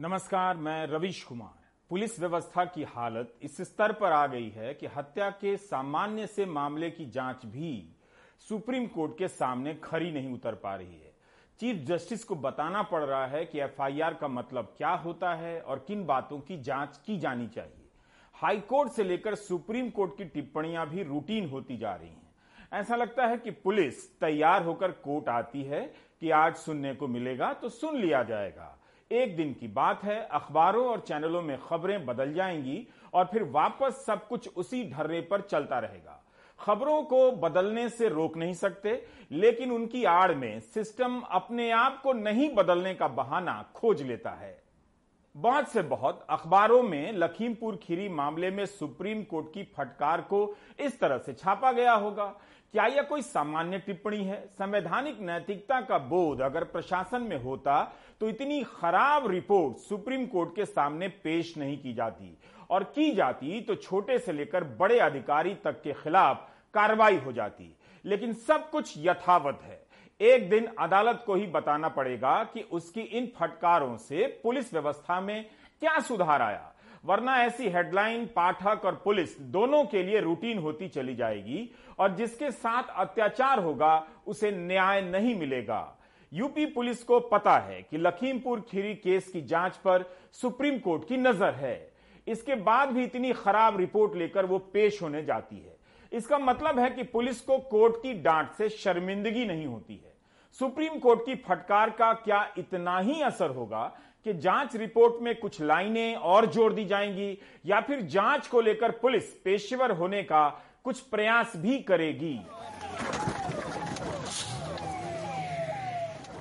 नमस्कार, मैं रविश कुमार। पुलिस व्यवस्था की हालत इस स्तर पर आ गई है कि हत्या के सामान्य से मामले की जाँच भी सुप्रीम कोर्ट के सामने खरी नहीं उतर पा रही है। चीफ जस्टिस को बताना पड़ रहा है कि एफआईआर का मतलब क्या होता है और किन बातों की जाँच की जानी चाहिए। हाईकोर्ट से लेकर सुप्रीम कोर्ट की टिप्पणियाँ भी रूटीन होती जा रही हैं। ऐसा लगता है कि पुलिस तैयार होकर कोर्ट आती है कि आज सुनने को मिलेगा तो सुन लिया जाएगा। एक दिन की बात है, अखबारों और चैनलों में खबरें बदल जाएँगी और फिर वापस सब कुछ उसी ढर्रे पर चलता रहेगा। खबरों को बदलने से रोक नहीं सकते, लेकिन उनकी आड़ में सिस्टम अपने आप को नहीं बदलने का बहाना खोज लेता है। बहुत से बहुत, अखबारों में लखीमपुर खीरी मामले में सुप्रीम कोर्ट की फटकार को इस तरह से छापा गया होगा क्या यह कोई सामान्य टिप्पणी है? संवैधानिक नैतिकता का बोध अगर प्रशासन में होता तो इतनी खराब रिपोर्ट सुप्रीम कोर्ट के सामने पेश नहीं की जाती। और की जाती तो छोटे से लेकर बड़े अधिकारी तक के खिलाफ कार्रवाई हो जाती। लेकिन सब कुछ यथावत है। एक दिन अदालत को ही बताना पड़ेगा कि उसकी इन फटकारों से पुलिस व्यवस्था में क्या सुधार आया। वरना ऐसी हेडलाइन, पाठक और पुलिस दोनों के लिए रूटीन होती चली जाएगी और जिसके साथ अत्याचार होगा, उसे न्याय नहीं मिलेगा। यूपी पुलिस को पता है कि लखीमपुर खीरी केस की जाँच पर सुप्रीम कोर्ट की नज़र है। इसके बाद भी इतनी खराब रिपोर्ट लेकर वो पेश होने जाती है। इसका मतलब है कि पुलिस को कोर्ट की डांट से शर्मिंदगी नहीं होती है। सुप्रीम कोर्ट की फटकार का क्या इतना ही असर होगा? कि जाँच रिपोर्ट में कुछ लाइनें और जोड़ दी जाएँगी या फिर जाँच को लेकर पुलिस पेशेवर होने का कुछ प्रयास भी करेगी।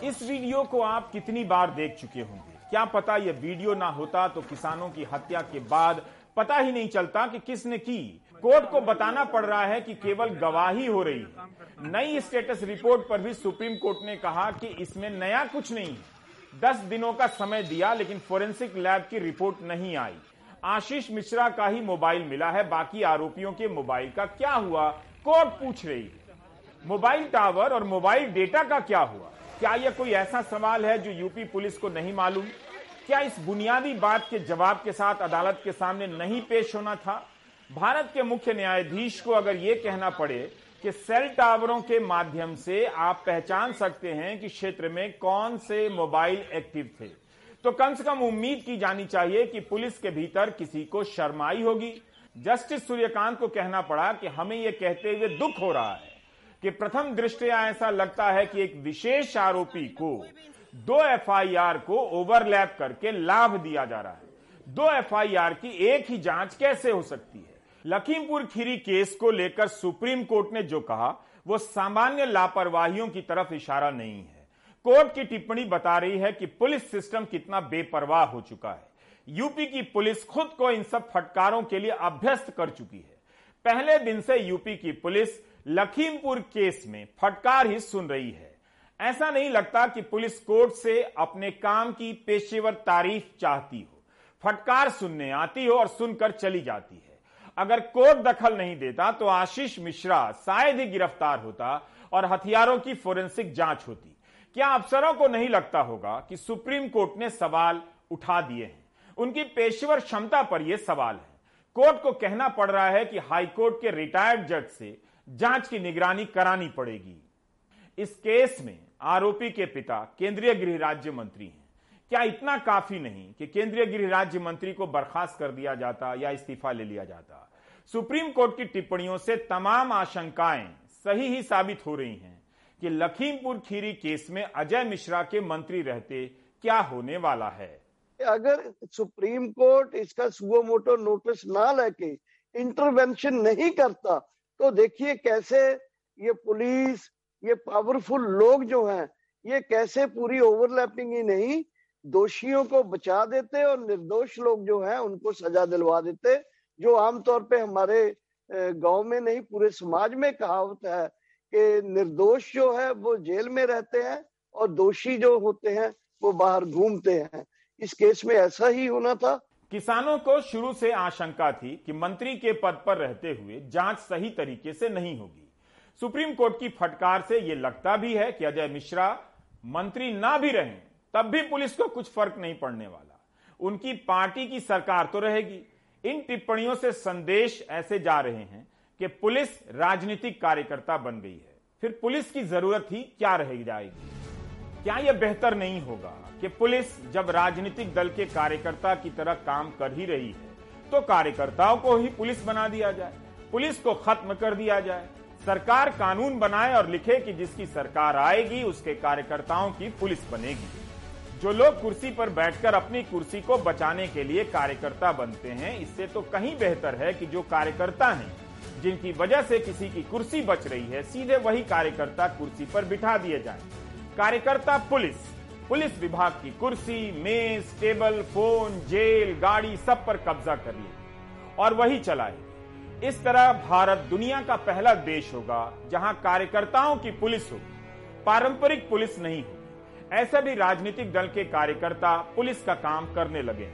इस वीडियो को आप कितनी बार देख चुके होंगे? क्या पता यह वीडियो ना होता तो किसानों की हत्या के बाद पता ही नहीं चलता कि किसने की। कोर्ट को बताना पड़ रहा है कि केवल गवाही हो रही। है नई स्टेटस रिपोर्ट पर भी सुप्रीम कोर्ट ने कहा कि इसमें नया कुछ नहीं। दस दिनों का समय दिया, लेकिन फोरेंसिक लैब की रिपोर्ट नहीं आई। आशीष मिश्रा का ही मोबाइल मिला है, बाकी आरोपियों के मोबाइल का क्या हुआ, कोर्ट पूछ रही है। मोबाइल टावर और मोबाइल डेटा का क्या हुआ? क्या यह कोई ऐसा सवाल है जो यूपी पुलिस को नहीं मालूम? क्या इस बुनियादी बात के जवाब के साथ अदालत के सामने नहीं पेश होना था? भारत के मुख्य न्यायाधीश को अगर ये कहना पड़े कि सेल टावरों के माध्यम से आप पहचान सकते हैं कि क्षेत्र में कौन से मोबाइल एक्टिव थे। तो कम से कम उम्मीद की जानी चाहिए कि पुलिस के भीतर किसी को शर्माई होगी। जस्टिस सूर्यकांत को कहना पड़ा कि हमें यह कहते हुए दुख हो रहा है कि प्रथम दृष्टया ऐसा लगता है कि एक विशेष आरोपी को दो एफआईआर को ओवरलैप करके लाभ दिया जा रहा है। दो एफआईआर की एक ही जाँच कैसे हो सकती है? लखीमपुर खीरी केस को लेकर सुप्रीम कोर्ट ने जो कहा, वो सामान्य लापरवाहियों की तरफ़ इशारा नहीं है। कोर्ट की टिप्पणी बता रही है कि पुलिस सिस्टम कितना बेपरवाह हो चुका है। यूपी की पुलिस खुद को इन सब फटकारों के लिए अभ्यस्त कर चुकी है। पहले दिन से यूपी की पुलिस लखीमपुर केस में फटकार ही सुन रही है। ऐसा नहीं लगता कि पुलिस कोर्ट से अपने काम की पेशेवर तारीफ़ चाहती हो। फटकार सुनने आती हो और सुनकर चली जाती है। अगर कोर्ट दखल नहीं देता तो आशीष मिश्रा शायद ही गिरफ़्तार होता और हथियारों की फोरेंसिक जाँच होती। क्या अफसरों को नहीं लगता होगा कि सुप्रीम कोर्ट ने सवाल उठा दिए हैं? उनकी पेशेवर क्षमता पर यह सवाल है। कोर्ट को कहना पड़ रहा है कि हाईकोर्ट के रिटायर्ड जज से जाँच की निगरानी करानी पड़ेगी। इस केस में आरोपी के पिता केंद्रीय गृह राज्य मंत्री हैं। क्या इतना काफ़ी नहीं कि केंद्रीय गृह राज्य मंत्री को बर्खास्त कर दिया जाता या इस्तीफा ले लिया जाता? सुप्रीम कोर्ट की टिप्पणियों से तमाम आशंकाएँ सही ही साबित हो रही हैं कि लखीमपुर खीरी केस में अजय मिश्रा के मंत्री रहते क्या होने वाला है। अगर सुप्रीम कोर्ट इसका सुओ नोटिस ना लेके इंटरवेंशन नहीं करता तो देखिए कैसे ये पुलिस, ये पावरफुल लोग जो हैं, ये कैसे पूरी ओवरलैपिंग ही नहीं, दोषियों को बचा देते और निर्दोष लोग जो हैं, उनको सजा दिलवा देते। जो आमतौर पे हमारे गाँव में नहीं, पूरे समाज में कहावत है कि निर्दोष जो है, वो जेल में रहते हैं और दोषी जो होते हैं, वो बाहर घूमते हैं। इस केस में ऐसा ही होना था। किसानों को शुरू से आशंका थी कि मंत्री के पद पर रहते हुए जाँच सही तरीके से नहीं होगी। सुप्रीम कोर्ट की फटकार से ये लगता भी है कि अजय मिश्रा मंत्री ना भी रहें, तब भी पुलिस को कुछ फ़र्क नहीं पड़ने वाला। उनकी पार्टी की सरकार तो रहेगी। इन टिप्पणियों से संदेश ऐसे जा रहे हैं कि पुलिस राजनीतिक कार्यकर्ता बन गई है। फिर पुलिस की ज़रूरत ही क्या रह जाएगी? क्या यह बेहतर नहीं होगा कि पुलिस जब राजनीतिक दल के कार्यकर्ता की तरह काम कर ही रही है तो कार्यकर्ताओं को ही पुलिस बना दिया जाए, पुलिस को खत्म कर दिया जाए। सरकार कानून बनाए और लिखे कि जिसकी सरकार आएगी, उसके कार्यकर्ताओं की पुलिस बनेगी। जो लोग कुर्सी पर बैठकर अपनी कुर्सी को बचाने के लिए कार्यकर्ता बनते हैं, इससे तो कहीं बेहतर है कि जो कार्यकर्ता हैं, जिनकी वजह से किसी की कुर्सी बच रही है, सीधे वही कार्यकर्ता कुर्सी पर बिठा दिए जाए। कार्यकर्ता पुलिस पुलिस विभाग की कुर्सी, मेज, टेबल, फ़ोन, जेल, गाड़ी, सब पर कब्जा कर लिए और वही चलाए। इस तरह भारत दुनिया का पहला देश होगा, जहाँ कार्यकर्ताओं की पुलिस होगी पारंपरिक पुलिस नहीं होगी ऐसे भी राजनीतिक दल के कार्यकर्ता पुलिस का काम करने लगे।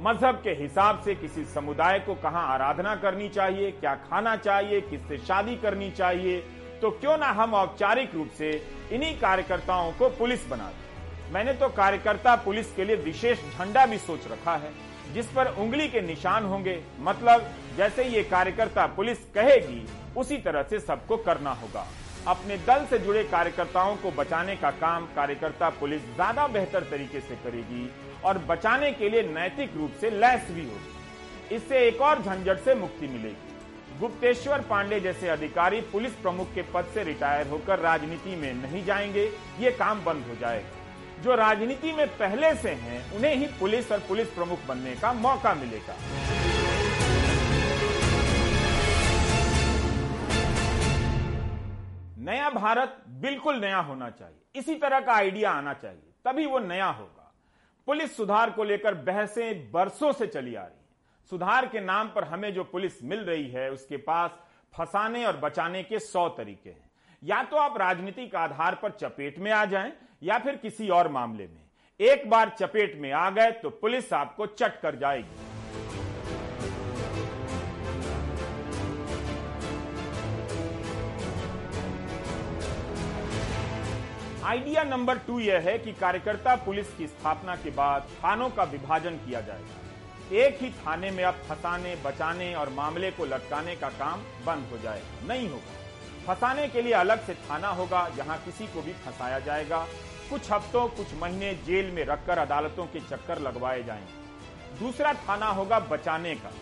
मज़हब के हिसाब से किसी समुदाय को कहाँ आराधना करनी चाहिए, क्या खाना चाहिए, किससे शादी करनी चाहिए तो क्यों ना हम औपचारिक रूप से इन्हीं कार्यकर्ताओं को पुलिस बना दें। मैंने तो कार्यकर्ता पुलिस के लिए विशेष झंडा भी सोच रखा है, जिस पर उंगली के निशान होंगे। मतलब जैसे ये कार्यकर्ता पुलिस कहेगी, उसी तरह से सबको करना होगा। अपने दल से जुड़े कार्यकर्ताओं को बचाने का काम कार्यकर्ता पुलिस ज़्यादा बेहतर तरीके से करेगी और बचाने के लिए नैतिक रूप से लैस भी होगी। इससे एक और झंझट से मुक्ति मिलेगी। गुप्तेश्वर पांडे जैसे अधिकारी पुलिस प्रमुख के पद से रिटायर होकर राजनीति में नहीं जाएँगे, ये काम बंद हो जाएगा। जो राजनीति में पहले से हैं, उन्हें ही पुलिस और पुलिस प्रमुख बनने का मौका मिलेगा। नया भारत बिल्कुल नया होना चाहिए। इसी तरह का आइडिया आना चाहिए। तभी वो नया होगा। पुलिस सुधार को लेकर बहसें बरसों से चली आ रही सुधार के नाम पर हमें जो पुलिस मिल रही है, उसके पास फंसाने और बचाने के सौ तरीके हैं। या तो आप राजनीतिक आधार पर चपेट में आ जाएँ, या फिर किसी और मामले में। एक बार चपेट में आ गए तो पुलिस आपको चट कर जाएगी। आइडिया नंबर टू यह है कि कार्यकर्ता पुलिस की स्थापना के बाद थानों का विभाजन किया जाएगा। एक ही थाने में अब फंसाने, बचाने और मामले को लटकाने का काम बंद हो जाएगा। नहीं होगा। फंसाने के लिए अलग से थाना होगा, जहाँ किसी को भी फंसाया जाएगा। कुछ हफ्तों, कुछ महीने जेल में रखकर अदालतों के चक्कर लगवाए जाएँगे। दूसरा थाना होगा बचाने का।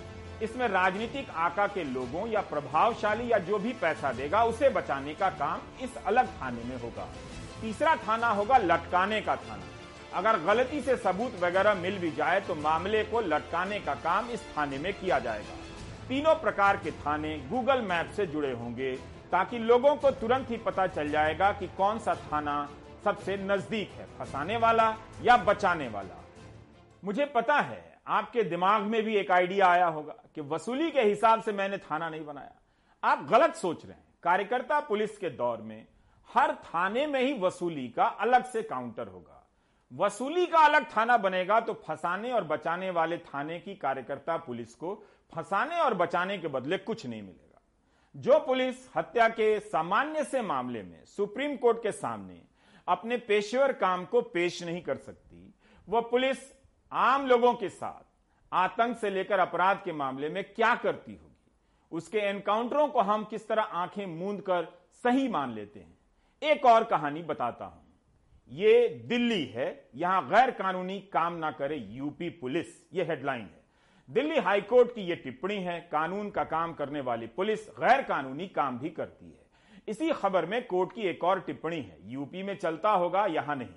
इसमें राजनीतिक आका के लोगों या प्रभावशाली या जो भी पैसा देगा, उसे बचाने का काम इस अलग थाने में होगा। तीसरा थाना होगा लटकाने का थाना। अगर गलती से सबूत वगैरह मिल भी जाए तो मामले को लटकाने का काम इस थाने में किया जाएगा। तीनों प्रकार के थाने गूगल मैप से जुड़े होंगे ताकि लोगों को तुरंत ही पता चल जाएगा कि कौन सा थाना सबसे नज़दीक है, फंसाने वाला या बचाने वाला। मुझे पता है, आपके दिमाग में भी एक आइडिया आया होगा कि वसूली के हिसाब से मैंने थाना नहीं बनाया। आप गलत सोच रहे हैं। कार्यकर्ता पुलिस के दौर में हर थाने में ही वसूली का अलग से काउंटर होगा। वसूली का अलग थाना बनेगा तो फंसाने और बचाने वाले थाने की कार्यकर्ता पुलिस को फंसाने और बचाने के बदले कुछ नहीं मिलेगा। जो पुलिस हत्या के सामान्य से मामले में सुप्रीम कोर्ट के सामने अपने पेशेवर काम को पेश नहीं कर सकती, वह पुलिस आम लोगों के साथ आतंक से लेकर अपराध के मामले में क्या करती होगी, उसके एनकाउंटरों को हम किस तरह आँखें मूंद कर सही मान लेते हैं? एक और कहानी बताता हूँ। ये दिल्ली है, यहाँ गैर कानूनी काम ना करे यूपी पुलिस, ये हेडलाइन है। दिल्ली हाईकोर्ट की ये टिप्पणी है, कानून का काम करने वाली पुलिस गैर कानूनी काम भी करती है। इसी खबर में कोर्ट की एक और टिप्पणी है, यूपी में चलता होगा, यहाँ नहीं।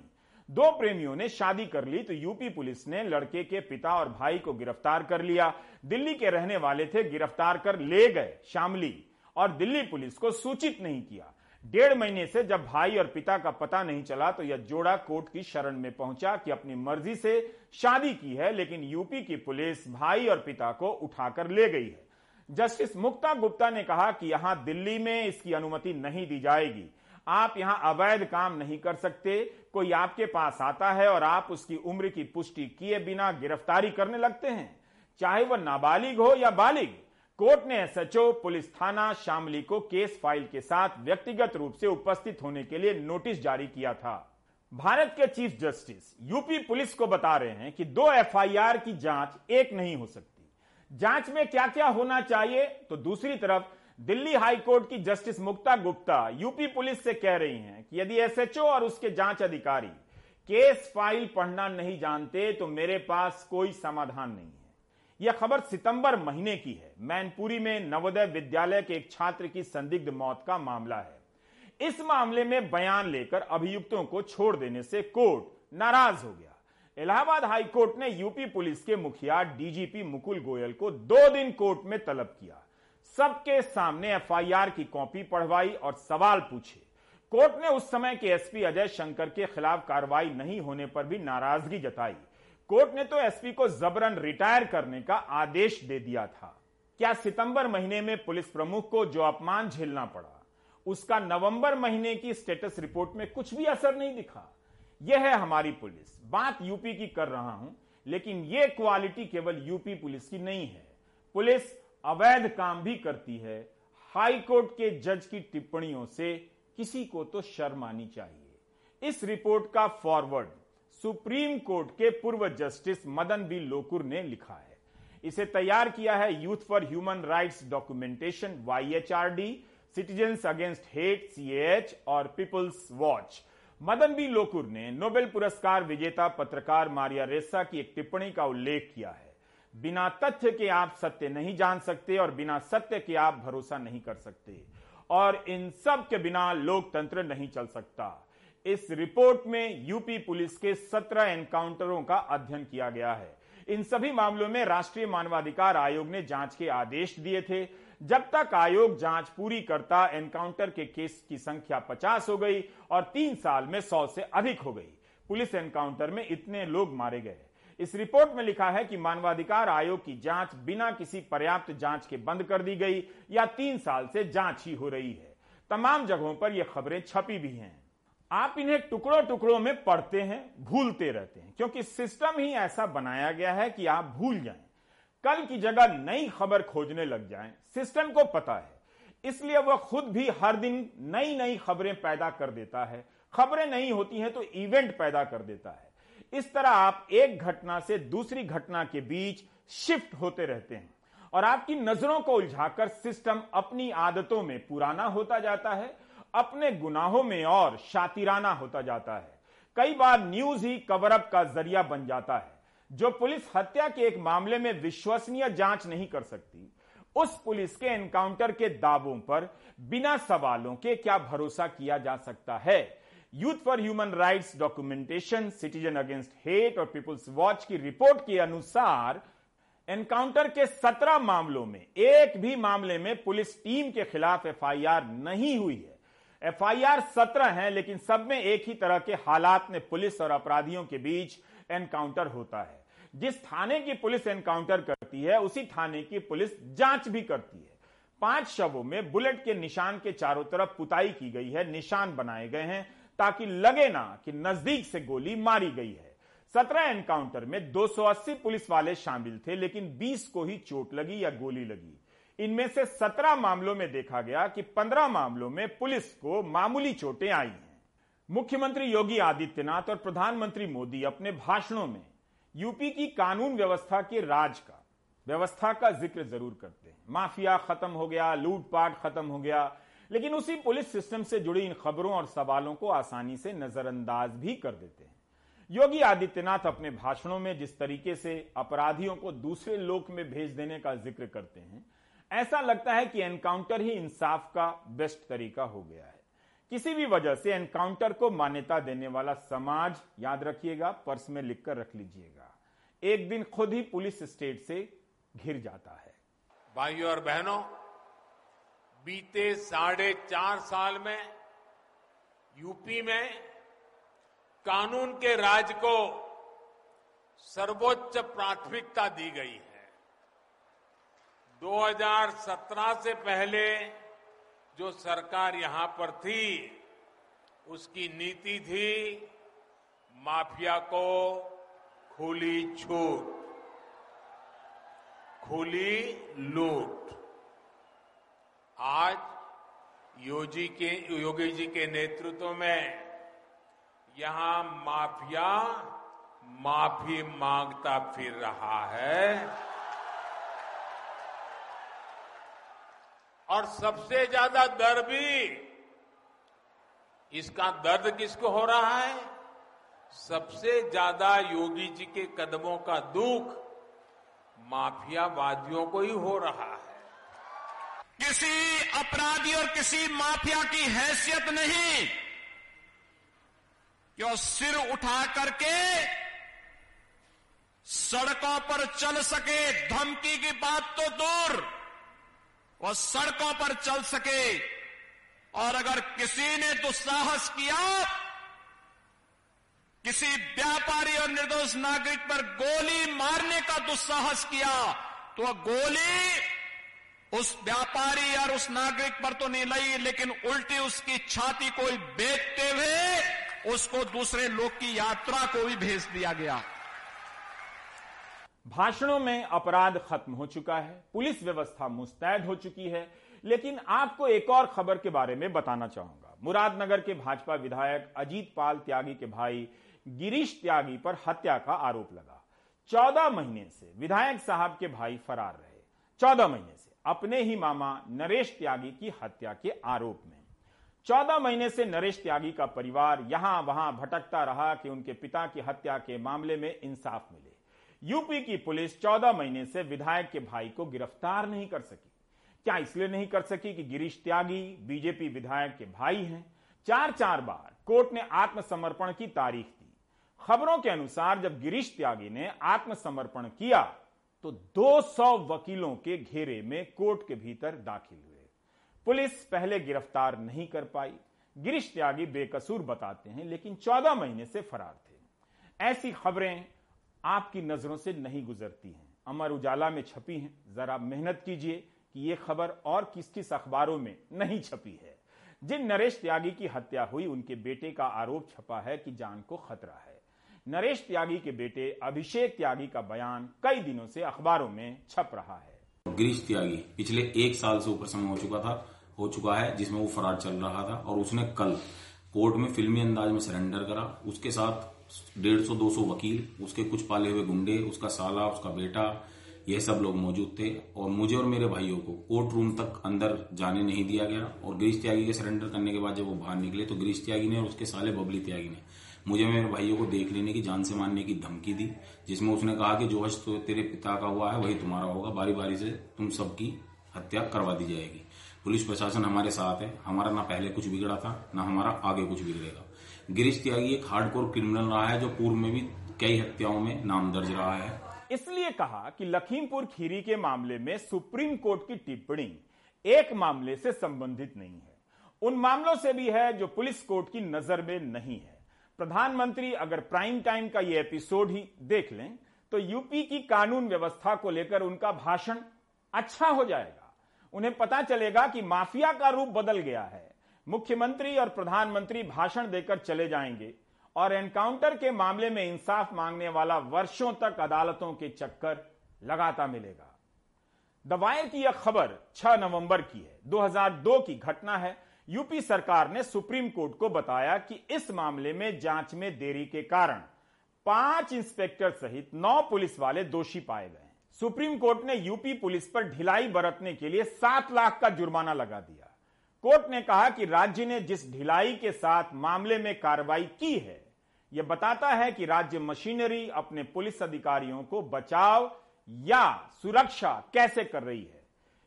दो प्रेमियों ने शादी कर ली तो यूपी पुलिस ने लड़के के पिता और भाई को गिरफ़्तार कर लिया। दिल्ली के रहने वाले थे, गिरफ़्तार कर ले गए, शामली। और दिल्ली पुलिस को सूचित नहीं किया। डेढ़ महीने से जब भाई और पिता का पता नहीं चला तो यह जोड़ा कोर्ट की शरण में पहुँचा कि अपनी मर्ज़ी से शादी की है, लेकिन यूपी की पुलिस भाई और पिता को उठाकर ले गई है। जस्टिस मुक्ता गुप्ता ने कहा कि यहाँ दिल्ली में इसकी अनुमति नहीं दी जाएगी। आप यहाँ अवैध काम नहीं कर सकते। कोई आपके पास आता है और आप उसकी उम्र की पुष्टि किए बिना गिरफ्तारी करने लगते हैं। चाहे वह नाबालिग हो या बालिग कोर्ट ने एसएचओ पुलिस थाना शामली को केस फ़ाइल के साथ व्यक्तिगत रूप से उपस्थित होने के लिए नोटिस जारी किया था। भारत के चीफ जस्टिस यूपी पुलिस को बता रहे हैं कि दो एफआईआर की जाँच एक नहीं हो सकती। जाँच में क्या क्या होना चाहिए? तो दूसरी तरफ़, दिल्ली हाईकोर्ट की justice Mukta Gupta UP police से कह रही हैं कि यदि एसएचओ और उसके जाँच अधिकारी केस फ़ाइल पढ़ना नहीं जानते तो मेरे पास कोई समाधान नहीं है। यह खबर सितंबर महीने की है। मैनपुरी में नवोदय विद्यालय के एक छात्र की संदिग्ध मौत का मामला है। इस मामले में बयान लेकर अभियुक्तों को छोड़ देने से कोर्ट नाराज़ हो गया। इलाहाबाद हाई कोर्ट ने यूपी पुलिस के मुखिया डीजीपी मुकुल गोयल को दो दिन कोर्ट में तलब किया। सबके सामने एफआईआर की कॉपी पढ़वाई और सवाल पूछे। कोर्ट ने उस समय के एसपी अजय शंकर के खिलाफ कार्रवाई नहीं होने पर भी नाराज़गी जताई। कोर्ट ने तो एसपी को जबरन रिटायर करने का आदेश दे दिया था। क्या सितंबर महीने में पुलिस प्रमुख को जो अपमान झेलना पड़ा, उसका नवंबर महीने की स्टेटस रिपोर्ट में कुछ भी असर नहीं दिखा? यह है हमारी पुलिस। बात यूपी की कर रहा हूँ, लेकिन यह क्वालिटी केवल यूपी पुलिस की नहीं है। पुलिस अवैध काम भी करती है। हाई कोर्ट के जज की टिप्पणियों से किसी को तो शर्म आनी चाहिए। इस रिपोर्ट का फॉरवर्ड सुप्रीम कोर्ट के पूर्व जस्टिस मदन बी लोकुर ने लिखा है। इसे तैयार किया है youth for human rights documentation YHRD citizens against hate CH और people's watch. Madan B Lokur ने नोबेल पुरस्कार विजेता पत्रकार मारिया रेसा की एक टिप्पणी का उल्लेख किया है। बिना तथ्य के आप सत्य नहीं जान सकते और बिना सत्य के आप भरोसा नहीं कर सकते। और इन सब के बिना लोकतंत्र नहीं चल सकता। इस रिपोर्ट में यूपी पुलिस के 17 एनकाउंटरों का अध्ययन किया गया है। इन सभी मामलों में राष्ट्रीय मानवाधिकार आयोग ने जाँच के आदेश दिए थे। जब तक आयोग जाँच पूरी करता, एनकाउंटर के केस की संख्या 50 हो गई और तीन साल में 100 से अधिक हो गई। पुलिस एनकाउंटर में इतने लोग मारे गए। इस रिपोर्ट में लिखा है कि मानवाधिकार आयोग की जाँच बिना किसी पर्याप्त जाँच के बंद कर दी गई या तीन साल से जाँच ही हो रही है। तमाम जगहों पर यह खबरें छपी भी हैं। आप इन्हें टुकड़ों टुकड़ों में पढ़ते हैं, भूलते रहते हैं। क्योंकि सिस्टम ही ऐसा बनाया गया है कि आप भूल जाएँ। कल की जगह नई खबर खोजने लग जाएँ। सिस्टम को पता है। इसलिए वह खुद भी हर दिन नई नई खबरें पैदा कर देता है। खबरें नहीं होती हैं तो इवेंट पैदा कर देता है। इस तरह आप एक घटना से दूसरी घटना के बीच शिफ्ट होते रहते हैं। और आपकी नज़रों को उलझाकर सिस्टम अपनी आदतों में पुराना होता जाता है। अपने गुनाहों में और शातिराना होता जाता है। कई बार न्यूज़ ही कवरअप का ज़रिया बन जाता है, जो पुलिस हत्या के एक मामले में विश्वसनीय जाँच नहीं कर सकती। उस पुलिस के एनकाउंटर के दावों पर बिना सवालों के क्या भरोसा किया जा सकता है? Youth for human rights documentation, citizen against hate और पीपुल्स वॉच की रिपोर्ट के अनुसार एनकाउंटर के 17 मामलों में एक भी मामले में पुलिस टीम के खिलाफ एफआईआर नहीं हुई है। एफआईआर 17 है, लेकिन सब में एक ही तरह के हालात में पुलिस और अपराधियों के बीच एनकाउंटर होता है। जिस थाने की पुलिस एनकाउंटर करती है, उसी थाने की पुलिस जाँच भी करती है। पाँच शवों में बुलेट के निशान के चारों तरफ़ पुताई की गई है, निशान बनाए गए हैं, ताकि लगे ना कि नज़दीक से गोली मारी गई है। सत्रह एनकाउंटर में 280 पुलिस वाले शामिल थे, लेकिन 20 को ही चोट लगी या गोली लगी। इनमें से 17 मामलों में देखा गया कि 15 मामलों में पुलिस को मामूली चोटें आई हैं। मुख्यमंत्री योगी आदित्यनाथ और प्रधानमंत्री मोदी अपने भाषणों में यूपी की कानून व्यवस्था के राज का, व्यवस्था का ज़िक्र ज़रूर करते हैं। माफिया खत्म हो गया, लूटपाट खत्म हो गया, लेकिन उसी पुलिस सिस्टम से जुड़ी इन खबरों और सवालों को आसानी से नजरअंदाज भी कर देते हैं। योगी आदित्यनाथ अपने भाषणों में जिस तरीके से अपराधियों को दूसरे लोक में भेज देने का ज़िक्र करते हैं ऐसा लगता है कि एनकाउंटर ही इंसाफ का बेस्ट तरीका हो गया है। किसी भी वजह से एनकाउंटर को मान्यता देने वाला समाज, याद रखिएगा, पर्स में लिखकर रख लीजिएगा, एक दिन खुद ही पुलिस स्टेट से घिर जाता है। भाइयों और बहनों, बीते साढ़े चार साल में यूपी में कानून के राज को सर्वोच्च प्राथमिकता दी गई है। 2017 से पहले जो सरकार यहाँ पर थी, उसकी नीति थी माफिया को खुली छूट, खुली लूट। आज योगी के, योगी जी के नेतृत्व में यहाँ माफिया माफ़ी माँगता फिर रहा है। और सबसे ज़्यादा दर्द भी इसका दर्द किसको हो रहा है? सबसे ज़्यादा योगी जी के कदमों का दुख माफियावादियों को ही हो रहा है। किसी अपराधी और किसी माफिया की हैसियत नहीं कि सिर उठा करके सड़कों पर चल सके, धमकी की बात तो दूर। वो सड़कों पर चल सके। और अगर किसी ने दुस्साहस किया, किसी व्यापारी और निर्दोष नागरिक पर गोली मारने का दुस्साहस किया तो गोली उस व्यापारी और उस नागरिक पर तो नहीं लगी, लेकिन उल्टी उसकी छाती को बेचते हुए उसको दूसरे लोग की यात्रा को भी भेज दिया गया। भाषणों में अपराध खत्म हो चुका है, पुलिस व्यवस्था मुस्तैद हो चुकी है, लेकिन आपको एक और खबर के बारे में बताना चाहूँगा। मुरादनगर के भाजपा विधायक अजीत पाल त्यागी के भाई गिरीश त्यागी पर हत्या का आरोप लगा। चौदह महीने से विधायक साहब के भाई फरार रहे। चौदह महीने से अपने ही मामा नरेश त्यागी की हत्या के आरोप में। चौदह महीने से नरेश त्यागी का परिवार यहाँ वहाँ भटकता रहा कि उनके पिता की हत्या के मामले में इंसाफ मिले। यूपी की पुलिस चौदह महीने से विधायक के भाई को गिरफ़्तार नहीं कर सकी। क्या इसलिए नहीं कर सकी कि गिरीश त्यागी बीजेपी विधायक के भाई हैं? चार चार बार कोर्ट ने आत्मसमर्पण की तारीख दी। खबरों के अनुसार जब गिरीश त्यागी ने आत्मसमर्पण किया तो 200 वकीलों के घेरे में कोर्ट के भीतर दाखिल हुए। पुलिस पहले गिरफ़्तार नहीं कर पाई। गिरीश त्यागी बेकसूर बताते हैं, लेकिन 14 महीने से फरार थे। ऐसी खबरें आपकी नज़रों से नहीं गुजरती हैं। अमर उजाला में छपी हैं। जरा मेहनत कीजिए कि यह खबर और किस किस अखबारों में नहीं छपी है। जिन नरेश त्यागी की हत्या हुई, उनके बेटे का आरोप छपा है कि जान को खतरा है। नरेश त्यागी के बेटे अभिषेक त्यागी का बयान कई दिनों से अखबारों में छप रहा है। गिरीश त्यागी पिछले एक साल से ऊपर समय हो चुका था, हो चुका है, जिसमें वो फरार चल रहा था और उसने कल कोर्ट में फिल्मी अंदाज में सरेंडर करा। उसके साथ डेढ़ सौ, दो सौ वकील, उसके कुछ पाले हुए गुंडे, उसका साला, उसका बेटा यह सब लोग मौजूद थे। और मुझे और मेरे भाइयों को कोर्ट रूम तक अंदर जाने नहीं दिया गया। और गिरीश त्यागी के सरेंडर करने के बाद जब वो बाहर निकले तो गिरीश त्यागी ने और उसके साले बबली त्यागी ने मुझे मेरे भाइयों को देख लेने की, जान से मारने की धमकी दी, जिसमें उसने कहा कि जो हज तो तेरे पिता का हुआ है, वही तुम्हारा होगा। बारी बारी से तुम सबकी हत्या करवा दी जाएगी। पुलिस प्रशासन हमारे साथ है। हमारा ना पहले कुछ बिगड़ा था, ना हमारा आगे कुछ बिगड़ेगा। गिरीश त्यागी एक हार्डकोर क्रिमिनल रहा है, जो पूर्व में भी कई हत्याओं में नाम दर्ज रहा है। इसलिए कहा कि लखीमपुर खीरी के मामले में सुप्रीम कोर्ट की टिप्पणी एक मामले से संबंधित नहीं है। उन मामलों से भी है जो पुलिस कोर्ट की नज़र में नहीं है। प्रधानमंत्री अगर प्राइम टाइम का ये एपिसोड ही देख लें तो यूपी की कानून व्यवस्था को लेकर उनका भाषण अच्छा हो जाएगा। उन्हें पता चलेगा कि माफिया का रूप बदल गया है। मुख्यमंत्री और प्रधानमंत्री भाषण देकर चले जाएँगे और एनकाउंटर के मामले में इंसाफ मांगने वाला वर्षों तक अदालतों के चक्कर लगाता मिलेगा। दवायर की यह खबर 6 नवंबर की है। 2002 की घटना है। यूपी सरकार ने सुप्रीम कोर्ट को बताया कि इस मामले में जाँच में देरी के कारण पाँच इंस्पेक्टर सहित नौ पुलिस वाले दोषी पाए गए सुप्रीम कोर्ट ने यूपी पुलिस पर ढिलाई बरतने के लिए सात लाख का जुर्माना लगा दिया। कोर्ट ने कहा कि राज्य ने जिस ढिलाई के साथ मामले में कार्रवाई की है, यह बताता है कि राज्य मशीनरी अपने पुलिस अधिकारियों को बचाव या सुरक्षा कैसे कर रही है।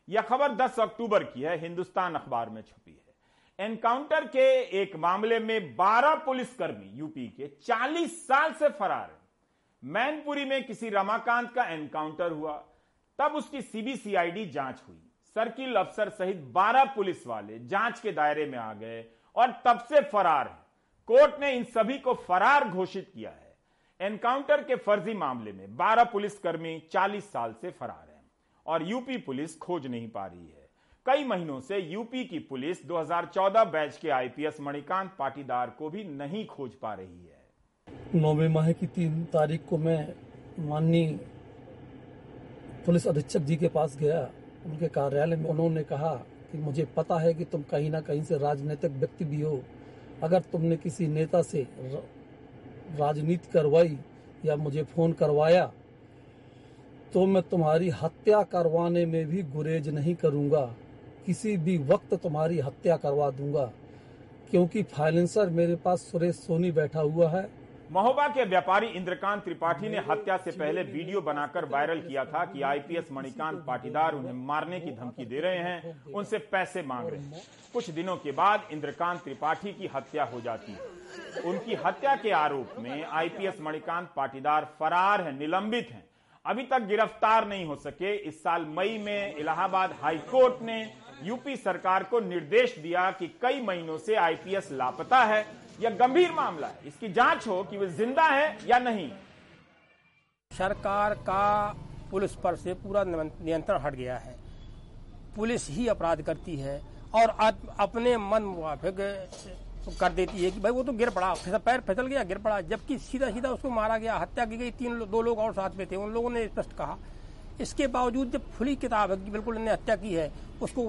यह खबर 10 अक्टूबर की है, हिंदुस्तान अखबार में छपी है। एनकाउंटर के एक मामले में 12 पुलिसकर्मी यूपी के 40 साल से फरार हैं। मैनपुरी में किसी रमाकांत का एनकाउंटर हुआ, तब उसकी सीबीसीआईडी जाँच हुई। सर्किल अफसर सहित 12 पुलिस वाले जाँच के दायरे में आ गए और तब से फरार है। कोर्ट ने इन सभी को फरार घोषित किया है। एनकाउंटर के फर्जी मामले में 12 पुलिसकर्मी 40 साल से फरार हैं और यूपी पुलिस खोज नहीं पा रही है। कई महीनों से यूपी की पुलिस 2014 बैच के आईपीएस मणिकांत पाटीदार को भी नहीं खोज पा रही है। नौवे माह की तीन तारीख को मैं माननीय पुलिस अधीक्षक जी के पास गया। उनके कार्यालय में उन्होंने कहा कि मुझे पता है कि तुम कहीं ना कहीं से राजनीतिक व्यक्ति भी हो। अगर तुमने किसी नेता से राजनीति करवाई या मुझे फ़ोन करवाया तो मैं तुम्हारी हत्या करवाने में भी गुरेज नहीं करूँगा। किसी भी वक्त तुम्हारी हत्या करवा दूँगा। क्योंकि फाइनेंसर मेरे पास सुरेश सोनी बैठा हुआ है। महोबा के व्यापारी इंद्रकांत त्रिपाठी ने हत्या से पहले वीडियो बनाकर वायरल किया था कि आईपीएस मणिकांत पाटीदार उन्हें मारने की धमकी दे रहे हैं, उनसे पैसे मांग रहे हैं। कुछ दिनों के बाद इंद्रकांत त्रिपाठी की हत्या हो जाती है। उनकी हत्या के आरोप में आईपीएस मणिकांत पाटीदार फरार है, निलंबित है। अभी तक गिरफ़्तार नहीं हो सके। इस साल मई में इलाहाबाद हाईकोर्ट ने यूपी सरकार को निर्देश दिया कि कई महीनों से आईपीएस लापता है। यह गंभीर मामला है। इसकी जाँच हो कि वे ज़िंदा है या नहीं। सरकार का पुलिस पर से पूरा नियंत्रण हट गया है। पुलिस ही अपराध करती है और अपने मन मुआफिक कर देती है कि भाई वो तो गिर पड़ा, फिसल, पैर फिसल गया, गिर पड़ा, जबकि सीधा सीधा उसको मारा गया, हत्या की गई, तीन दो लोग और साथ में थे, उन लोगों ने स्पष्ट कहा। इसके बावजूद जब खुली किताब है कि बिल्कुल इन्हें हत्या की है, उसको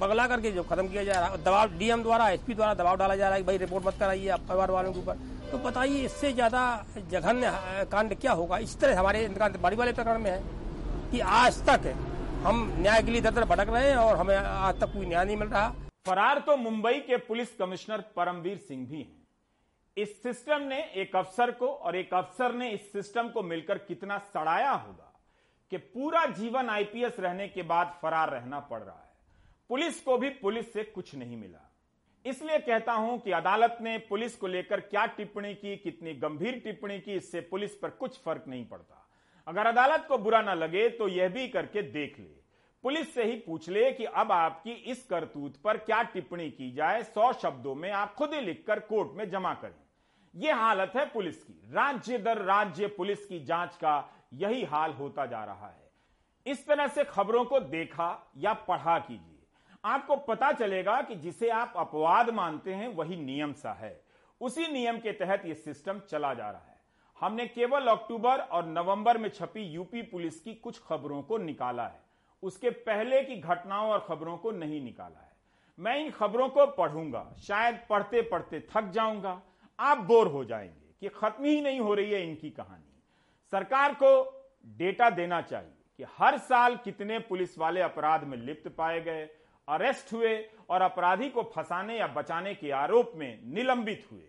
बगला करके जो खत्म किया जा रहा है, दबाव, डीएम द्वारा, एसपी द्वारा दबाव डाला जा रहा है भाई रिपोर्ट मत कराइए आप परिवार वालों के ऊपर। तो बताइए इससे ज़्यादा जघन्य कांड क्या होगा? इस तरह हमारे बाड़ी वाले प्रकरण में है कि आज तक हम न्याय के लिए दर भटक रहे हैं और हमें आज तक कोई न्याय नहीं मिल रहा। फरार तो मुंबई के पुलिस कमिश्नर परमवीर सिंह भी हैं। इस सिस्टम ने एक अफसर को और एक अफसर ने इस सिस्टम को मिलकर कितना सड़ाया होगा? कि पूरा जीवन आईपीएस रहने के बाद फरार रहना पड़ रहा है। पुलिस को भी पुलिस से कुछ नहीं मिला। इसलिए कहता हूँ कि अदालत ने पुलिस को लेकर क्या टिप्पणी की, कितनी गंभीर टिप्पणी की, इससे पुलिस पर कुछ फ़र्क नहीं पड़ता। अगर अदालत को बुरा ना लगे तो यह भी करके देख ले। पुलिस से ही पूछ ले कि अब आपकी इस करतूत पर क्या टिप्पणी की जाए, सौ शब्दों में आप खुद ही लिखकर कोर्ट में जमा करें। यह हालत है पुलिस की। राज्य दर राज्य पुलिस की जाँच का यही हाल होता जा रहा है। इस तरह से खबरों को देखा या पढ़ा कीजिए। आपको पता चलेगा कि जिसे आप अपवाद मानते हैं, वही नियम सा है। उसी नियम के तहत यह सिस्टम चला जा रहा है। हमने केवल अक्टूबर और नवंबर में छपी यूपी पुलिस की कुछ खबरों को निकाला है। उसके पहले की घटनाओं और खबरों को नहीं निकाला है। मैं इन खबरों को पढ़ूँगा। शायद पढ़ते पढ़ते थक जाऊँगा। आप बोर हो जाएँगे कि खत्म ही नहीं हो रही है इनकी कहानी। सरकार को डेटा देना चाहिए कि हर साल कितने पुलिस वाले अपराध में लिप्त पाए गए, अरेस्ट हुए और अपराधी को फंसाने या बचाने के आरोप में निलंबित हुए।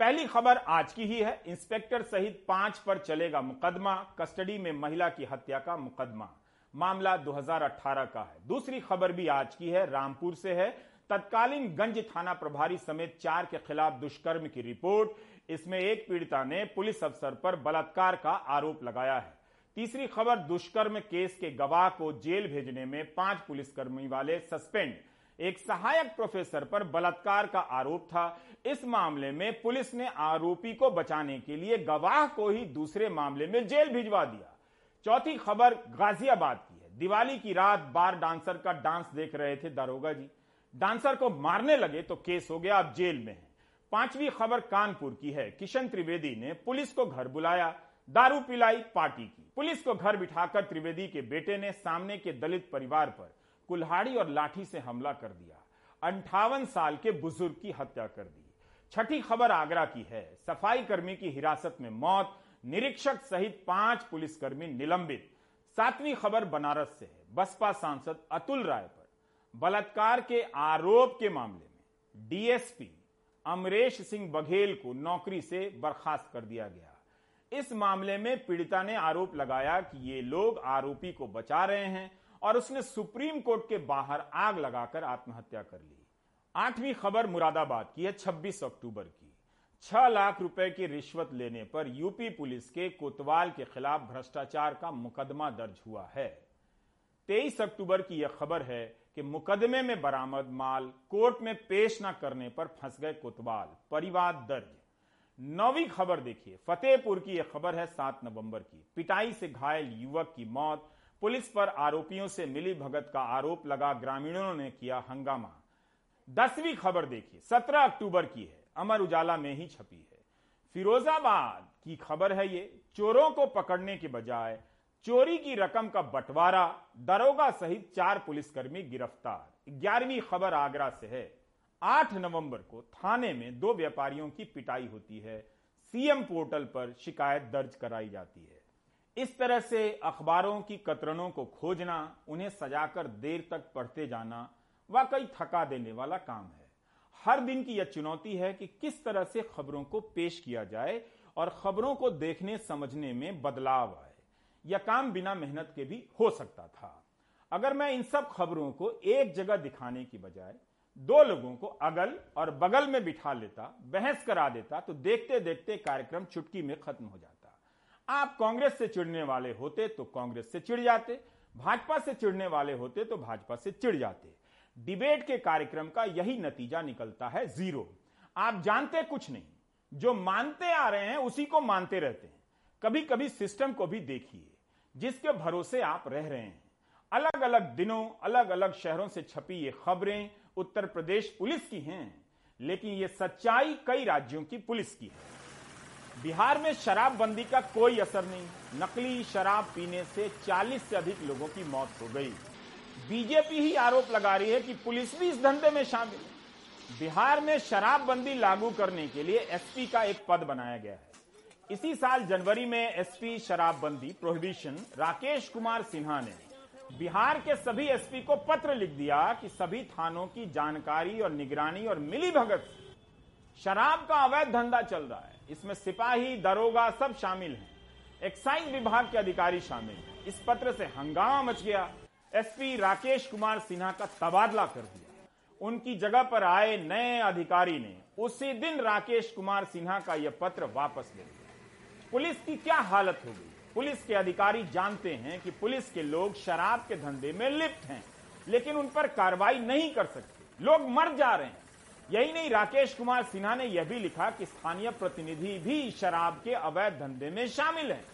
पहली खबर आज की ही है। इंस्पेक्टर सहित पाँच पर चलेगा मुकदमा। कस्टडी में महिला की हत्या का मुकदमा। मामला 2018 का है। दूसरी खबर भी आज की है। रामपुर से है। तत्कालीन गंज थाना प्रभारी समेत चार के खिलाफ दुष्कर्म की रिपोर्ट। इसमें एक पीड़िता ने पुलिस अफसर पर बलात्कार का आरोप लगाया है। तीसरी खबर, दुष्कर्म केस के गवाह को जेल भेजने में पाँच पुलिसकर्मी वाले सस्पेंड। एक सहायक प्रोफेसर पर बलात्कार का आरोप था। इस मामले में पुलिस ने आरोपी को बचाने के लिए गवाह को ही दूसरे मामले में जेल भिजवा दिया। चौथी खबर, गाजियाबाद की है। दिवाली की रात बार डांसर का डांस देख रहे थे दारोगा जी। डांसर को मारने लगे तो केस हो गया, अब जेल में है। पांचवी खबर कानपुर की है। किशन त्रिवेदी ने पुलिस को घर बुलाया, दारू पिलाई पार्टी की। पुलिस को घर बिठाकर त्रिवेदी के बेटे ने सामने के दलित परिवार पर कुल्हाड़ी और लाठी से हमला कर दिया। अंठावन साल के बुज़ुर्ग की हत्या कर दी। छठी खबर आगरा की है। सफ़ाई कर्मी की हिरासत में मौत, निरीक्षक सहित पाँच पुलिसकर्मी निलंबित। सातवीं खबर बनारस से है। बसपा सांसद अतुल राय पर बलात्कार के आरोप के मामले में। डीएसपी अमरेश सिंह बघेल को नौकरी से बर्खास्त कर दिया गया। इस मामले में पीड़िता ने आरोप लगाया कि ये लोग आरोपी को बचा रहे हैं और उसने सुप्रीम कोर्ट के बाहर आग लगाकर आत्महत्या कर ली। आठवीं खबर मुरादाबाद की है 26 अक्टूबर की। छह लाख रुपए की रिश्वत लेने पर यूपी पुलिस के कोतवाल के खिलाफ भ्रष्टाचार का मुकदमा दर्ज हुआ है। 23 अक्टूबर की यह खबर है कि मुकदमे में बरामद माल कोर्ट में पेश न करने पर फंस गए कोतवाल परिवार दर्ज। नौवीं खबर देखिए, फतेहपुर की यह खबर है सात नवंबर की। पिटाई से घायल युवक की मौत, पुलिस पर आरोपियों से मिली भगत का आरोप लगा, ग्रामीणों ने किया हंगामा। दसवीं खबर देखिए, सत्रह अक्टूबर की है, अमर उजाला में ही छपी है। फिरोजाबाद की खबर है ये, चोरों को पकड़ने के बजाय चोरी की रकम का बंटवारा, दरोगा सहित चार पुलिसकर्मी गिरफ़्तार। ग्यारहवीं खबर आगरा से है। 8 नवंबर को थाने में दो व्यापारियों की पिटाई होती है। सीएम पोर्टल पर शिकायत दर्ज कराई जाती है। इस तरह से अखबारों की कतरनों को खोजना, उन्हें सजाकर देर तक पढ़ते जाना, वाकई थका देने वाला काम है। हर दिन की यह चुनौती है कि किस तरह से खबरों को पेश किया जाए और खबरों को देखने समझने में बदलाव आए। यह काम बिना मेहनत के भी हो सकता था। अगर मैं इन सब खबरों को एक जगह दिखाने की बजाय दो लोगों को अगल और बगल में बिठा लेता, बहस करा देता तो देखते देखते कार्यक्रम चुटकी में खत्म हो जाता। आप कांग्रेस से चिड़ने वाले होते तो कांग्रेस से चिड़ जाते, भाजपा से चिड़ने वाले होते तो भाजपा से चिड़ जाते। डिबेट के कार्यक्रम का यही नतीजा निकलता है ज़ीरो। आप जानते कुछ नहीं, जो मानते आ रहे हैं उसी को मानते रहते हैं। कभी कभी सिस्टम को भी देखिए। जिसके भरोसे आप रह रहे हैं। अलग अलग दिनों अलग अलग शहरों से छपी ये खबरें उत्तर प्रदेश पुलिस की हैं, लेकिन ये सच्चाई कई राज्यों की पुलिस की है। बिहार में शराबबंदी का कोई असर नहीं। नकली शराब पीने से 40 से अधिक लोगों की मौत हो गई। बीजेपी ही आरोप लगा रही है कि पुलिस भी इस धंधे में शामिल है। बिहार में शराबबंदी लागू करने के लिए एसपी का एक पद बनाया गया है। इसी साल जनवरी में एसपी शराबबंदी प्रोहिबिशन राकेश कुमार सिन्हा ने बिहार के सभी एसपी को पत्र लिख दिया कि सभी थानों की जानकारी और निगरानी और मिली भगत शराब का अवैध धंधा चल रहा है। इसमें सिपाही, दरोगा सब शामिल हैं। एक्साइज विभाग के अधिकारी शामिल हैं। इस पत्र से हंगामा मच गया। एसपी राकेश कुमार सिन्हा का तबादला कर दिया। उनकी जगह पर आए नए अधिकारी ने उसी दिन राकेश कुमार सिन्हा का यह पत्र वापस ले लिया। पुलिस की क्या हालत हो गई पुलिस के अधिकारी जानते हैं कि पुलिस के लोग शराब के धंधे में लिप्त हैं, लेकिन उन पर कार्रवाई नहीं कर सकते। लोग मर जा रहे हैं। यही नहीं, राकेश कुमार सिन्हा ने यह भी लिखा कि स्थानीय प्रतिनिधि भी शराब के अवैध धंधे में शामिल हैं।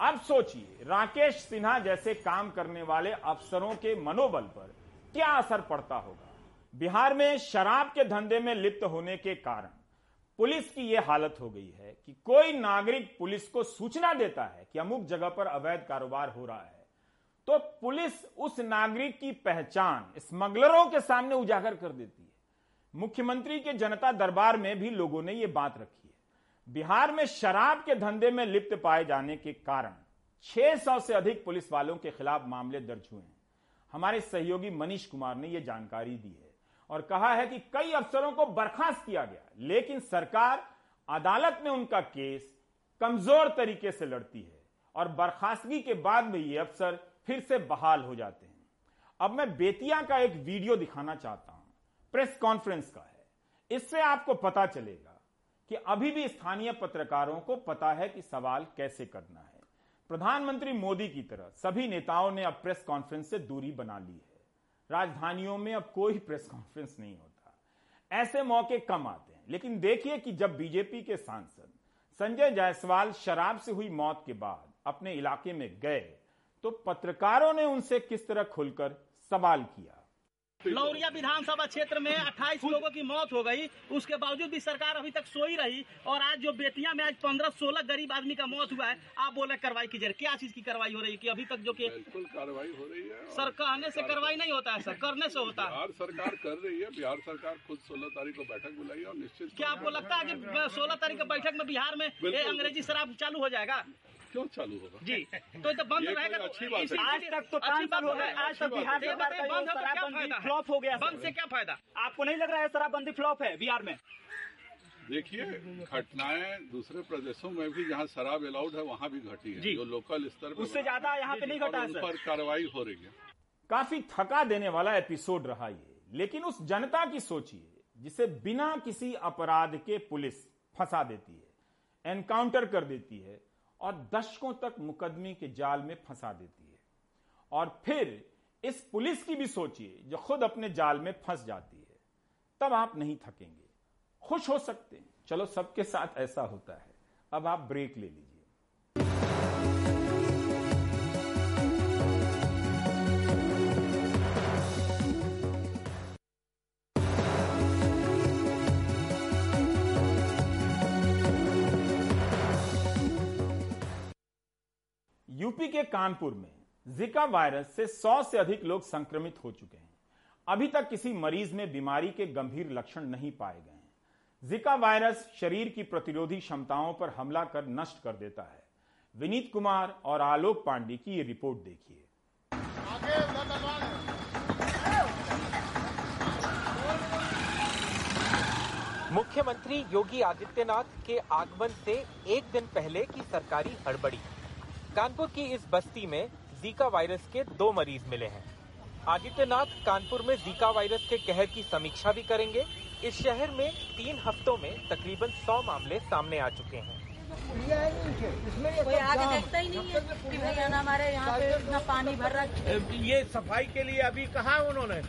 अब सोचिए, राकेश सिन्हा जैसे काम करने वाले अफसरों के मनोबल पर क्या असर पड़ता होगा? बिहार में शराब के धंधे में लिप्त होने के कारण पुलिस की यह हालत हो गई है कि कोई नागरिक पुलिस को सूचना देता है कि अमुक जगह पर अवैध कारोबार हो रहा है तो पुलिस उस नागरिक की पहचान स्मगलरों के सामने उजागर कर देती है। मुख्यमंत्री के जनता दरबार में भी लोगों ने यह बात रखी है। बिहार में शराब के धंधे में लिप्त पाए जाने के कारण 600 से अधिक पुलिस वालों के खिलाफ मामले दर्ज हुए हैं। हमारे सहयोगी मनीष कुमार ने यह जानकारी दी है। और कहा है कि कई अफसरों को बर्खास्त किया गया, लेकिन सरकार अदालत में उनका केस कमज़ोर तरीके से लड़ती है और बर्खास्तगी के बाद में ये अफसर फिर से बहाल हो जाते हैं। अब मैं बेतिया का एक वीडियो दिखाना चाहता हूँ, प्रेस कॉन्फ्रेंस का है। इससे आपको पता चलेगा कि अभी भी स्थानीय पत्रकारों को पता है कि सवाल कैसे करना है। प्रधानमंत्री मोदी की तरह सभी नेताओं ने अब प्रेस कॉन्फ्रेंस से दूरी बना ली है। राजधानियों में अब कोई प्रेस कॉन्फ्रेंस नहीं होता। ऐसे मौके कम आते हैं। लेकिन देखिए कि जब बीजेपी के सांसद संजय जायसवाल शराब से हुई मौत के बाद अपने इलाके में गए तो पत्रकारों ने उनसे किस तरह खुलकर सवाल किया? लौरिया विधानसभा क्षेत्र में 28 लोगों की मौत हो गई। उसके बावजूद भी सरकार अभी तक सोई रही और आज जो बेतिया में आज 15-16 गरीब आदमी का मौत हुआ है आप बोले कार्रवाई कीजिए क्या चीज़ की कार्रवाई हो रही है कि अभी तक जो कि बिल्कुल कार्रवाई हो रही है सर कहने से कार्रवाई नहीं होता है सर करने से होता है। बिहार सरकार कर रही है बिहार सरकार खुद सोलह तारीख को बैठक बुलाई और निश्चित क्या आपको लगता है की सोलह तारीख की बैठक में बिहार में अंग्रेज़ी शराब चालू हो जाएगा? क्यों चालू होगा? जी तो तो बंद रहेगा अच्छी बात आज तक तो पाँच साल हो। गए आज तक बिहार सरकार का शराबबंदी फ्लॉप हो गया बंद से क्या फ़ायदा? आपको नहीं लग रहा है शराबबंदी फ्लॉप है बिहार में? देखिए घटनाएँ दूसरे प्रदेशों में भी जहाँ शराब अलाउड है वहाँ भी घटी है। जो। लोकल स्तर पर उससे ज़्यादा यहाँ पे नहीं घटा है पर कार्रवाई हो रही है। काफ़ी थका देने वाला एपिसोड रहा ये। लेकिन उस जनता की सोचिए जिसे बिना किसी अपराध के पुलिस फंसा देती है एनकाउंटर कर देती है और दशकों तक मुकदमे के जाल में फंसा देती है। और फिर इस पुलिस की भी सोचिए, जो खुद अपने जाल में फंस जाती है, तब आप नहीं थकेंगे। खुश हो सकते हैं। चलो, सबके साथ ऐसा होता है। अब आप ब्रेक ले लीजिए। यूपी के कानपुर में जिका वायरस से 100 से अधिक लोग संक्रमित हो चुके हैं। अभी तक किसी मरीज़ में बीमारी के गंभीर लक्षण नहीं पाए गए हैं। जिका वायरस शरीर की प्रतिरोधी क्षमताओं पर हमला कर नष्ट कर देता है। विनीत कुमार और आलोक पांडे की ये रिपोर्ट देखिए। मुख्यमंत्री योगी आदित्यनाथ के आगमन से एक दिन पहले की सरकारी हड़बड़ी। कानपुर की इस बस्ती में जीका वायरस के दो मरीज़ मिले हैं। आदित्यनाथ कानपुर में जीका वायरस के कहर की समीक्षा भी करेंगे। इस शहर में तीन हफ्तों में तकरीबन सौ मामले सामने आ चुके हैं। कोई आगे देखता ही नहीं है कि भैया हमारे यहाँ पे इतना पानी भर रहा है। ये सफ़ाई के लिए अभी कहा उन्होंने?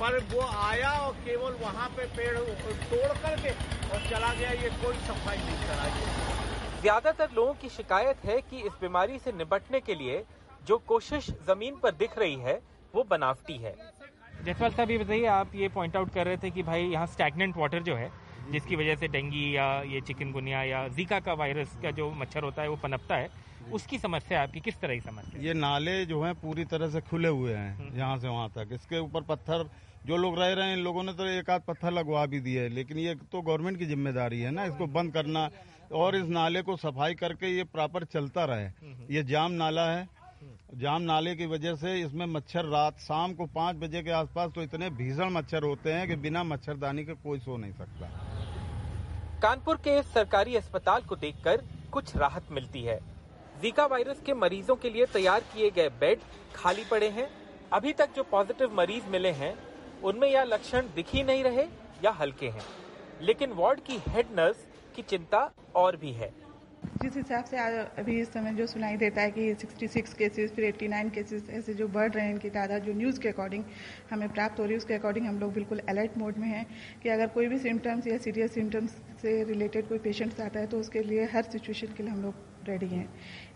पर वो आया और केवल वहाँ पे पेड़ तोड़ करके और चला गया ये कोई सफ़ाई नहीं करा ज़्यादातर लोगों की शिकायत है कि इस बीमारी से निपटने के लिए जो कोशिश ज़मीन पर दिख रही है वो बनावटी है। जसपाल साहब ये बताइए आप ये पॉइंट आउट कर रहे थे कि भाई यहाँ स्टैगनेंट वाटर जो है जिसकी वजह से डेंगी या ये चिकनगुनिया या जीका का वायरस का जो मच्छर होता है वो पनपता है। उसकी समस्या आपकी किस तरह की समस्या ये नाले जो हैं पूरी तरह से खुले हुए हैं यहाँ से वहाँ तक। इसके ऊपर पत्थर जो लोग रह रहे हैं इन लोगों ने तो एक आध पत्थर लगवा भी दिए है। लेकिन ये तो गवर्नमेंट की ज़िम्मेदारी है ना इसको बंद करना और इस नाले को सफ़ाई करके ये प्रॉपर चलता रहे। ये जाम नाला है। जाम नाले की वजह से इसमें मच्छर रात शाम को पाँच बजे के आसपास तो इतने भीषण मच्छर होते हैं कि बिना मच्छरदानी के कोई सो नहीं सकता। कानपुर के इस सरकारी अस्पताल को देखकर कुछ राहत मिलती है। जीका वायरस के मरीजों के लिए तैयार किए गए बेड खाली पड़े हैं। अभी तक जो पॉजिटिव मरीज़ मिले हैं उनमें यह लक्षण दिख ही नहीं रहे या हल्के हैं। लेकिन वार्ड की हेड नर्स की चिंता और भी है। जिस हिसाब से आज अभी इस समय जो सुनाई देता है कि 66 केसेस फिर 89 केसेस ऐसे जो बढ़ रहे हैं, इनकी तादाद जो न्यूज़ के अकॉर्डिंग हमें प्राप्त हो रही है, उसके अकॉर्डिंग हम लोग बिल्कुल अलर्ट मोड में हैं कि अगर कोई भी सिम्टम्स या सीरियस सिम्टम्स से रिलेटेड कोई पेशेंट्स आता है तो उसके लिए हर सिचुएशन के लिए हम लोग रेडी हैं।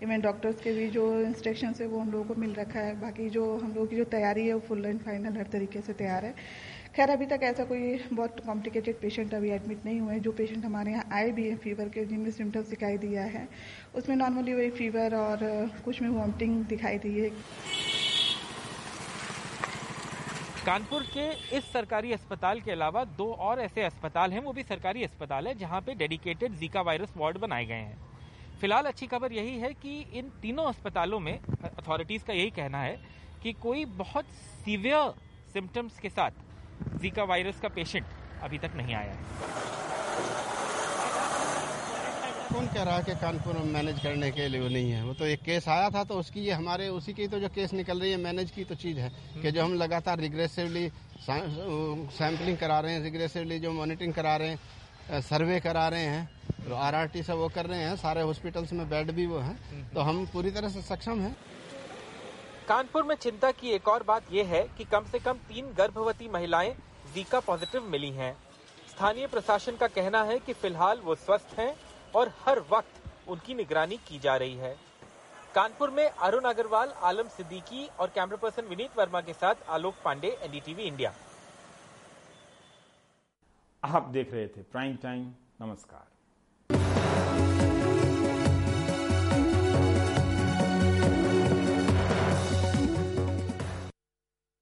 इवन डॉक्टर्स के भी जो इंस्ट्रक्शन है, वो हम लोगों को मिल रखा है। बाकी जो हम लोगों की जो तैयारी है, वो फुल एंड फाइनल हर तरीके से तैयार है। खैर, अभी तक ऐसा कोई बहुत कॉम्प्लिकेटेड पेशेंट अभी एडमिट नहीं हुए हैं। जो पेशेंट हमारे यहाँ आए भी हैं फीवर के, जिनमें सिम्टम्स दिखाई दिया है, उसमें नॉर्मली वही फीवर और कुछ में वॉमिटिंग दिखाई दी है। कानपुर के इस सरकारी अस्पताल के अलावा दो और ऐसे अस्पताल हैं, वो भी सरकारी अस्पताल है, जहाँ पे डेडिकेटेड जीका वायरस वार्ड बनाए गए हैं। फ़िलहाल अच्छी खबर यही है कि इन तीनों अस्पतालों में अथॉरिटीज का यही कहना है कि कोई बहुत सीवियर सिम्टम्स के साथ जीका वायरस का पेशेंट अभी तक नहीं आया है। कौन कह रहा है कि कानपुर में मैनेज करने के लिए नहीं है? वो तो एक केस आया था तो उसकी ये हमारे, उसी की तो जो केस निकल रही है मैनेज की तो चीज़ है कि जो हम लगातार रिग्रेसिवली सैम्पलिंग करा रहे हैं रिग्रेसिवली जो मॉनिटरिंग करा रहे हैं सर्वे करा रहे हैं आर आर टी से वो कर रहे हैं, सारे हॉस्पिटल्स में बेड भी वो हैं तो हम पूरी तरह से सक्षम हैं। कानपुर में चिंता की एक और बात यह है कि कम से कम तीन गर्भवती महिलाएँ जीका पॉजिटिव मिली हैं। स्थानीय प्रशासन का कहना है कि फ़िलहाल वो स्वस्थ हैं और हर वक्त उनकी निगरानी की जा रही है। कानपुर में अरुण अग्रवाल, आलम सिद्दीकी और कैमरा पर्सन विनीत वर्मा के साथ आलोक पांडे, एनडीटीवी इंडिया। आप देख रहे थे प्राइम टाइम नमस्कार।